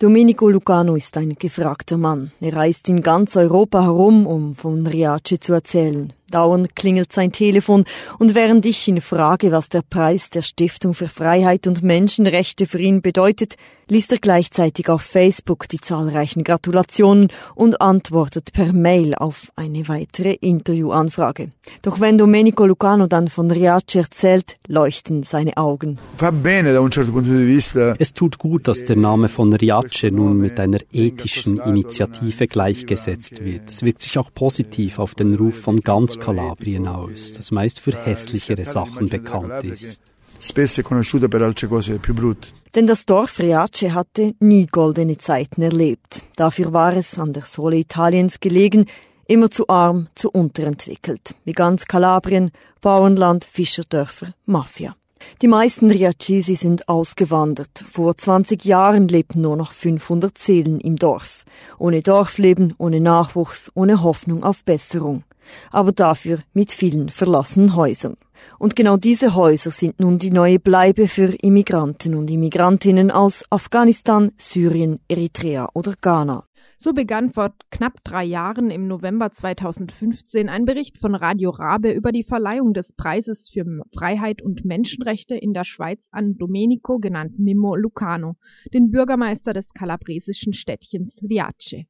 Domenico Lucano ist ein gefragter Mann. Er reist in ganz Europa herum, um von Riace zu erzählen. Dauernd klingelt sein Telefon und während ich ihn frage, was der Preis der Stiftung für Freiheit und Menschenrechte für ihn bedeutet, liest er gleichzeitig auf Facebook die zahlreichen Gratulationen und antwortet per Mail auf eine weitere Interviewanfrage. Doch wenn Domenico Lucano dann von Riace erzählt, leuchten seine Augen. Es tut gut, dass der Name von Riace nun mit einer ethischen Initiative gleichgesetzt wird. Es wirkt sich auch positiv auf den Ruf von ganz Kalabrien aus, das meist für hässlichere Sachen bekannt ist. Denn das Dorf Riace hatte nie goldene Zeiten erlebt. Dafür war es an der Sohle Italiens gelegen, immer zu arm, zu unterentwickelt. Wie ganz Kalabrien, Bauernland, Fischerdörfer, Mafia. Die meisten Riacesi sind ausgewandert. Vor 20 Jahren lebten nur noch 500 Seelen im Dorf. Ohne Dorfleben, ohne Nachwuchs, ohne Hoffnung auf Besserung aber dafür mit vielen verlassenen Häusern. Und genau diese Häuser sind nun die neue Bleibe für Immigranten und Immigrantinnen aus Afghanistan, Syrien, Eritrea oder Ghana. So begann vor knapp drei Jahren im November 2015 ein Bericht von Radio Rabe über die Verleihung des Preises für Freiheit und Menschenrechte in der Schweiz an Domenico, genannt Mimmo Lucano, den Bürgermeister des kalabresischen Städtchens Riace.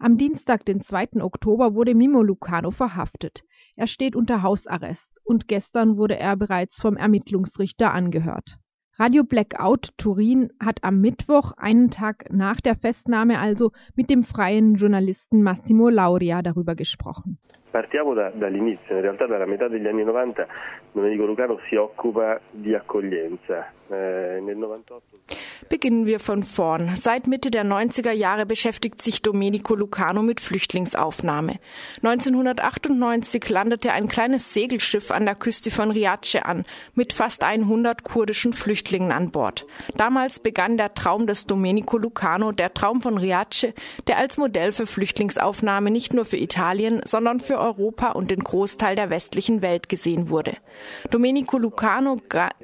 Am Dienstag, den 2. Oktober, wurde Mimo Lucano verhaftet. Er steht unter Hausarrest und gestern wurde er bereits vom Ermittlungsrichter angehört. Radio Blackout Turin hat am Mittwoch, einen Tag nach der Festnahme also, mit dem freien Journalisten Massimo Lauria darüber gesprochen. Partiamo da, dall'inizio, in realtà dalla metà degli anni 90 Domenico Lucano si occupa di accoglienza. Eh, Beginnen wir von vorn. Seit Mitte der 90er Jahre beschäftigt sich Domenico Lucano mit Flüchtlingsaufnahme. 1998 landete ein kleines Segelschiff an der Küste von Riace an, mit fast 100 kurdischen Flüchtlingen an Bord. Damals begann der Traum des Domenico Lucano, der Traum von Riace, der als Modell für Flüchtlingsaufnahme nicht nur für Italien, sondern für Europa und den Großteil der westlichen Welt gesehen wurde. Domenico Lucano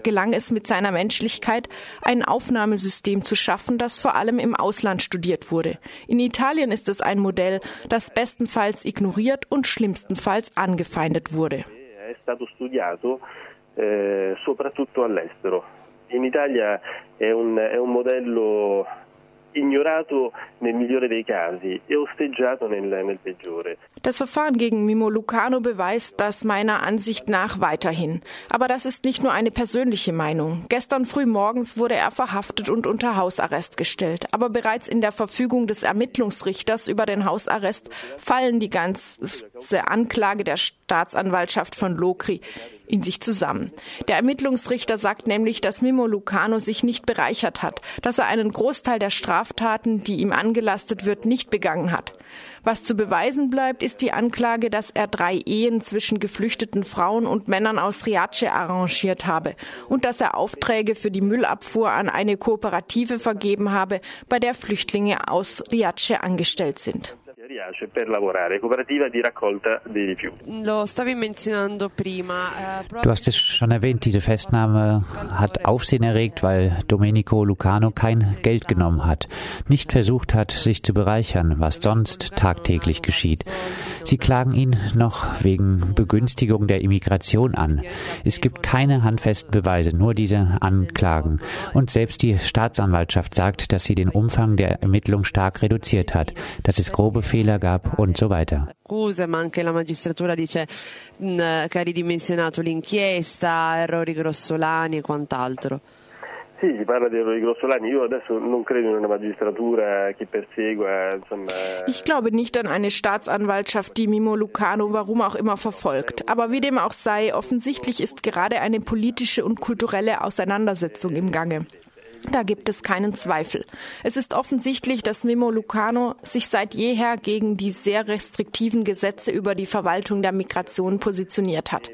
gelang es mit seiner Menschlichkeit, ein Aufnahmesystem zu schaffen, das vor allem im Ausland studiert wurde. In Italien ist es ein Modell, das bestenfalls ignoriert und schlimmstenfalls angefeindet wurde. Eh, soprattutto all'estero. In Italia è un, è un modello ignorato nel migliore dei casi e osteggiato nel, nel peggiore. Das Verfahren gegen Mimo Lucano beweist das meiner Ansicht nach weiterhin. Aber das ist nicht nur eine persönliche Meinung. Gestern früh morgens wurde er verhaftet und unter Hausarrest gestellt. Aber bereits in der Verfügung des Ermittlungsrichters über den Hausarrest fallen die ganze Anklage der Staatsanwaltschaft von Lokri in sich zusammen. Der Ermittlungsrichter sagt nämlich, dass Mimo Lucano sich nicht bereichert hat, dass er einen Großteil der Straftaten, die ihm angelastet wird, nicht begangen hat. Was zu beweisen bleibt, ist die Anklage, dass er drei Ehen zwischen geflüchteten Frauen und Männern aus Riace arrangiert habe und dass er Aufträge für die Müllabfuhr an eine Kooperative vergeben habe, bei der Flüchtlinge aus Riace angestellt sind. Piace per lavorare, cooperativa di raccolta dei rifiuti. Lo stavi menzionando prima. Eh, du hast es schon erwähnt, diese Festnahme hat Aufsehen erregt, weil Domenico Lucano kein Geld genommen hat, nicht versucht hat, sich zu bereichern, was sonst tagtäglich geschieht. Sie klagen ihn noch wegen Begünstigung der Immigration an. Es gibt keine handfesten Beweise, nur diese Anklagen. Und selbst die Staatsanwaltschaft sagt, dass sie den Umfang der Ermittlung stark reduziert hat, dass es grobe Fehler gab und so weiter. Ma anche la magistratura dice che ha ridimensionato l'inchiesta, errori grossolani e quant'altro. Sì, si parla di errori grossolani. Io adesso non credo in una magistratura che persegua, insomma. Ich glaube nicht an eine Staatsanwaltschaft, die Mimo Lucano warum auch immer verfolgt. Aber wie dem auch sei, offensichtlich ist gerade eine politische und kulturelle Auseinandersetzung im Gange. Da gibt es keinen Zweifel. Es ist offensichtlich, dass Mimo Lucano sich seit jeher gegen die sehr restriktiven Gesetze über die Verwaltung der Migration positioniert hat.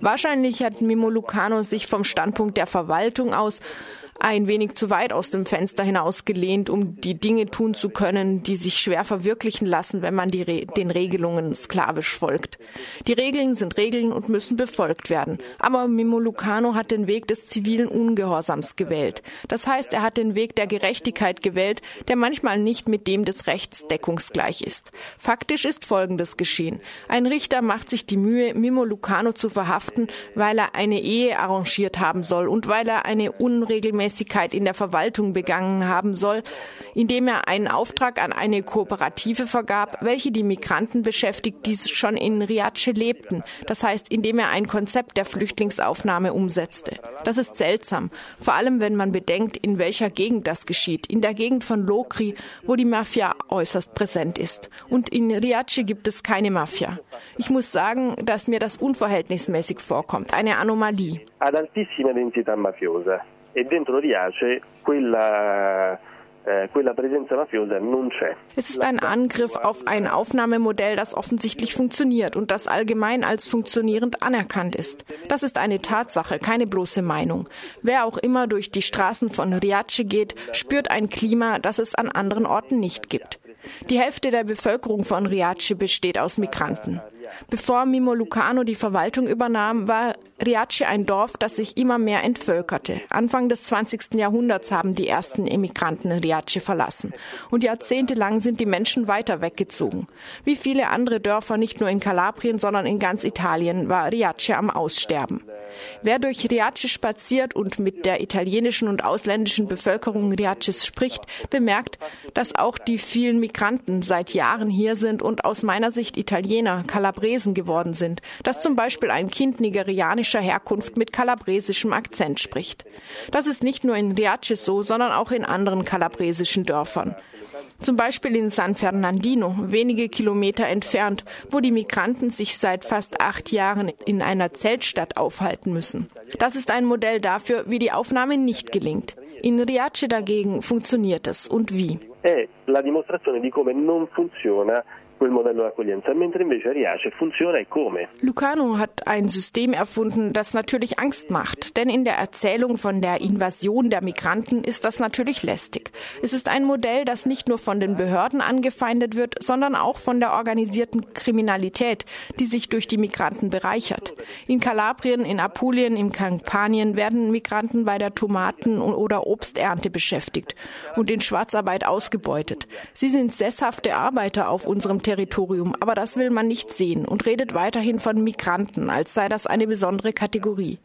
Wahrscheinlich hat Mimo Lucano sich vom Standpunkt der Verwaltung aus ein wenig zu weit aus dem Fenster hinausgelehnt, um die Dinge tun zu können, die sich schwer verwirklichen lassen, wenn man Re den Regelungen sklavisch folgt. Die Regeln sind Regeln und müssen befolgt werden. Aber Mimo Lucano hat den Weg des zivilen Ungehorsams gewählt. Das heißt, er hat den Weg der Gerechtigkeit gewählt, der manchmal nicht mit dem des Rechts deckungsgleich ist. Faktisch ist Folgendes geschehen. Ein Richter macht sich die Mühe, Mimo Lucano zu verhaften, weil er eine Ehe arrangiert haben soll und weil er eine Unregelmäßigkeit in der Verwaltung begangen haben soll, indem er einen Auftrag an eine Kooperative vergab, welche die Migranten beschäftigt, die schon in Riace lebten. Das heißt, indem er ein Konzept der Flüchtlingsaufnahme umsetzte. Das ist seltsam, vor allem wenn man bedenkt, in welcher Gegend das geschieht. In der Gegend von Locri, wo die Mafia äußerst präsent ist. Und in Riace gibt es keine Mafia. Ich muss sagen, dass mir das unverhältnismäßig vorkommt, eine Anomalie. Ad altissima densità mafiosa e dentro Riace quella eh, es ist ein Angriff auf ein Aufnahmemodell, das offensichtlich funktioniert und das allgemein als funktionierend anerkannt ist. Das ist eine Tatsache, keine bloße Meinung. Wer auch immer durch die Straßen von Riace geht, spürt ein Klima, das es an anderen Orten nicht gibt. Die Hälfte der Bevölkerung von Riace besteht aus Migranten. Bevor Mimo Lucano die Verwaltung übernahm, war Riace ein Dorf, das sich immer mehr entvölkerte. Anfang des 20. Jahrhunderts haben die ersten Emigranten Riace verlassen. Und jahrzehntelang sind die Menschen weiter weggezogen. Wie viele andere Dörfer nicht nur in Kalabrien, sondern in ganz Italien war Riace am Aussterben. Wer durch Riace spaziert und mit der italienischen und ausländischen Bevölkerung Riaces spricht, bemerkt, dass auch die vielen Migranten seit Jahren hier sind und aus meiner Sicht Italiener, Kalabresen geworden sind, dass zum Beispiel ein Kind nigerianischer Herkunft mit kalabresischem Akzent spricht. Das ist nicht nur in Riace so, sondern auch in anderen kalabresischen Dörfern. Zum Beispiel in San Fernandino, wenige Kilometer entfernt, wo die Migranten sich seit fast acht Jahren in einer Zeltstadt aufhalten müssen. Das ist ein Modell dafür, wie die Aufnahme nicht gelingt. In Riace dagegen funktioniert es. Und wie? È la dimostrazione di come non funziona quel modello d'accoglienza, mentre invece Riace funziona e come. Lucano hat ein System erfunden, das natürlich Angst macht, denn in der Erzählung von der Invasion der Migranten ist das natürlich lästig. Es ist ein Modell, das nicht nur von den Behörden angefeindet wird, sondern auch von der organisierten Kriminalität, die sich durch die Migranten bereichert. In Kalabrien, in Apulien, in Kampanien werden Migranten bei der Tomaten- oder Obsternte beschäftigt und in Schwarzarbeit ausgebeutet. Sie sind sesshafte Arbeiter auf unserem Territorium, aber das will man nicht sehen und redet weiterhin von Migranten, als sei das eine besondere Kategorie.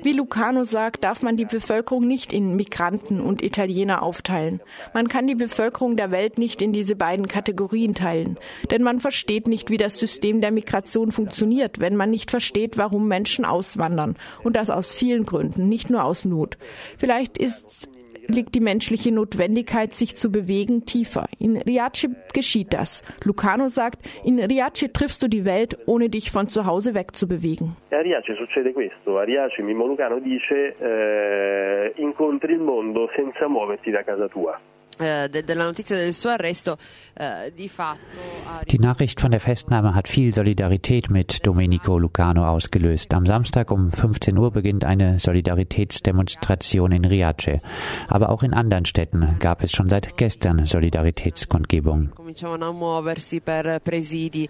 Wie Lucano sagt, darf man die Bevölkerung nicht in Migranten und Italiener aufteilen. Man kann die Bevölkerung der Welt nicht in diese beiden Kategorien teilen. Denn man versteht nicht, wie das System der Migration funktioniert, wenn man nicht versteht, warum Menschen auswandern. Und das aus vielen Gründen, nicht nur aus Not. Vielleicht ist liegt die menschliche Notwendigkeit, sich zu bewegen, tiefer. In Riace geschieht das. Lucano sagt, in Riace triffst du die Welt, ohne dich von zu Hause wegzubewegen. A Riace succede questo. A Riace Mimmo Lucano dice eh, incontri il mondo senza muoverti da casa tua. Della notizia del suo arresto di fatto Die Nachricht von der Festnahme hat viel Solidarität mit Domenico Lucano ausgelöst. Am Samstag um 15 Uhr beginnt eine Solidaritätsdemonstration in Riace. Aber auch in anderen Städten gab es schon seit gestern Solidaritätskundgebungen. cominciavano a muoversi per presidi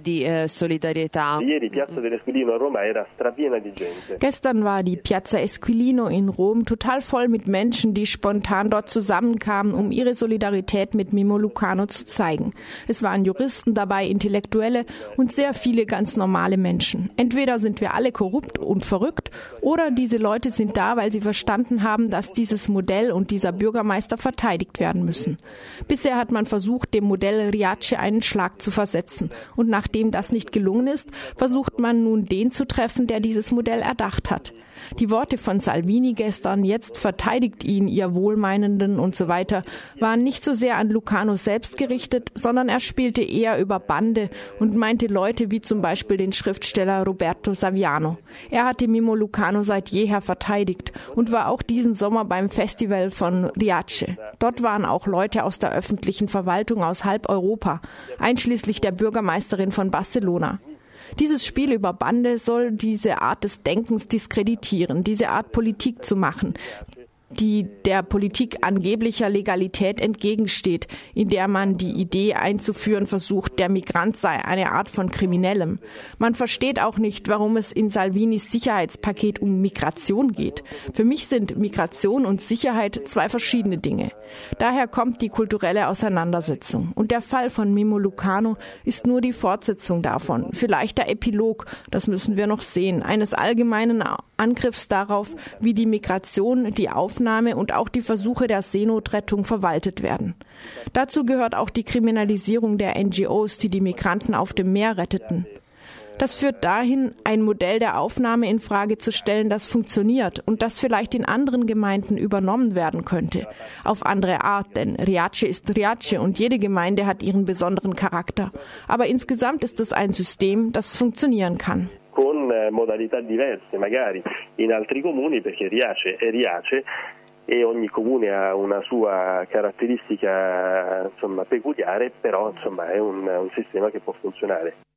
di solidarietà. Ieri Piazza dell'Esquilino a Roma era strapiena di gente. Gestern war die Piazza Esquilino in Rom total voll mit Menschen, die spontan dort zusammenkamen, um ihre Solidarität mit Mimo Lucano zu zeigen. Es waren Juristen dabei, Intellektuelle und sehr viele ganz normale Menschen. Entweder sind wir alle korrupt und verrückt oder diese Leute sind da, weil sie verstanden haben, dass dieses Modell und dieser Bürgermeister verteidigt werden müssen. Bisher hat man versucht, dem Modell Riace einen Schlag zu versetzen. Und nachdem das nicht gelungen ist, versucht man nun den zu treffen, der dieses Modell erdacht hat. Die Worte von Salvini gestern, jetzt verteidigt ihn ihr Wohlmeinenden und so weiter, waren nicht so sehr an Lucano selbst gerichtet, sondern er spielte eher über Bande und meinte Leute wie zum Beispiel den Schriftsteller Roberto Saviano. Er hatte Mimo Lucano seit jeher verteidigt und war auch diesen Sommer beim Festival von Riace. Dort waren auch Leute aus der öffentlichen Verwaltung aus halb Europa, einschließlich der Bürgermeisterin von Barcelona. Dieses Spiel über Bande soll diese Art des Denkens diskreditieren, diese Art Politik zu machen. Die der Politik angeblicher Legalität entgegensteht, in der man die Idee einzuführen versucht, der Migrant sei eine Art von Kriminellem. Man versteht auch nicht, warum es in Salvinis Sicherheitspaket um Migration geht. Für mich sind Migration und Sicherheit zwei verschiedene Dinge. Daher kommt die kulturelle Auseinandersetzung. Und der Fall von Mimo Lucano ist nur die Fortsetzung davon. Vielleicht der Epilog, das müssen wir noch sehen, eines allgemeinen Angriffs darauf, wie die Migration, die Aufnahme und auch die Versuche der Seenotrettung verwaltet werden. Dazu gehört auch die Kriminalisierung der NGOs, die die Migranten auf dem Meer retteten. Das führt dahin, ein Modell der Aufnahme in Frage zu stellen, das funktioniert und das vielleicht in anderen Gemeinden übernommen werden könnte. Auf andere Art, denn Riace ist Riace und jede Gemeinde hat ihren besonderen Charakter. Aber insgesamt ist es ein System, das funktionieren kann. Con eh, modalità diverse, magari in altri comuni, perché Riace è Riace e ogni comune ha una sua caratteristica insomma, peculiare, però insomma, è un, un sistema che può funzionare.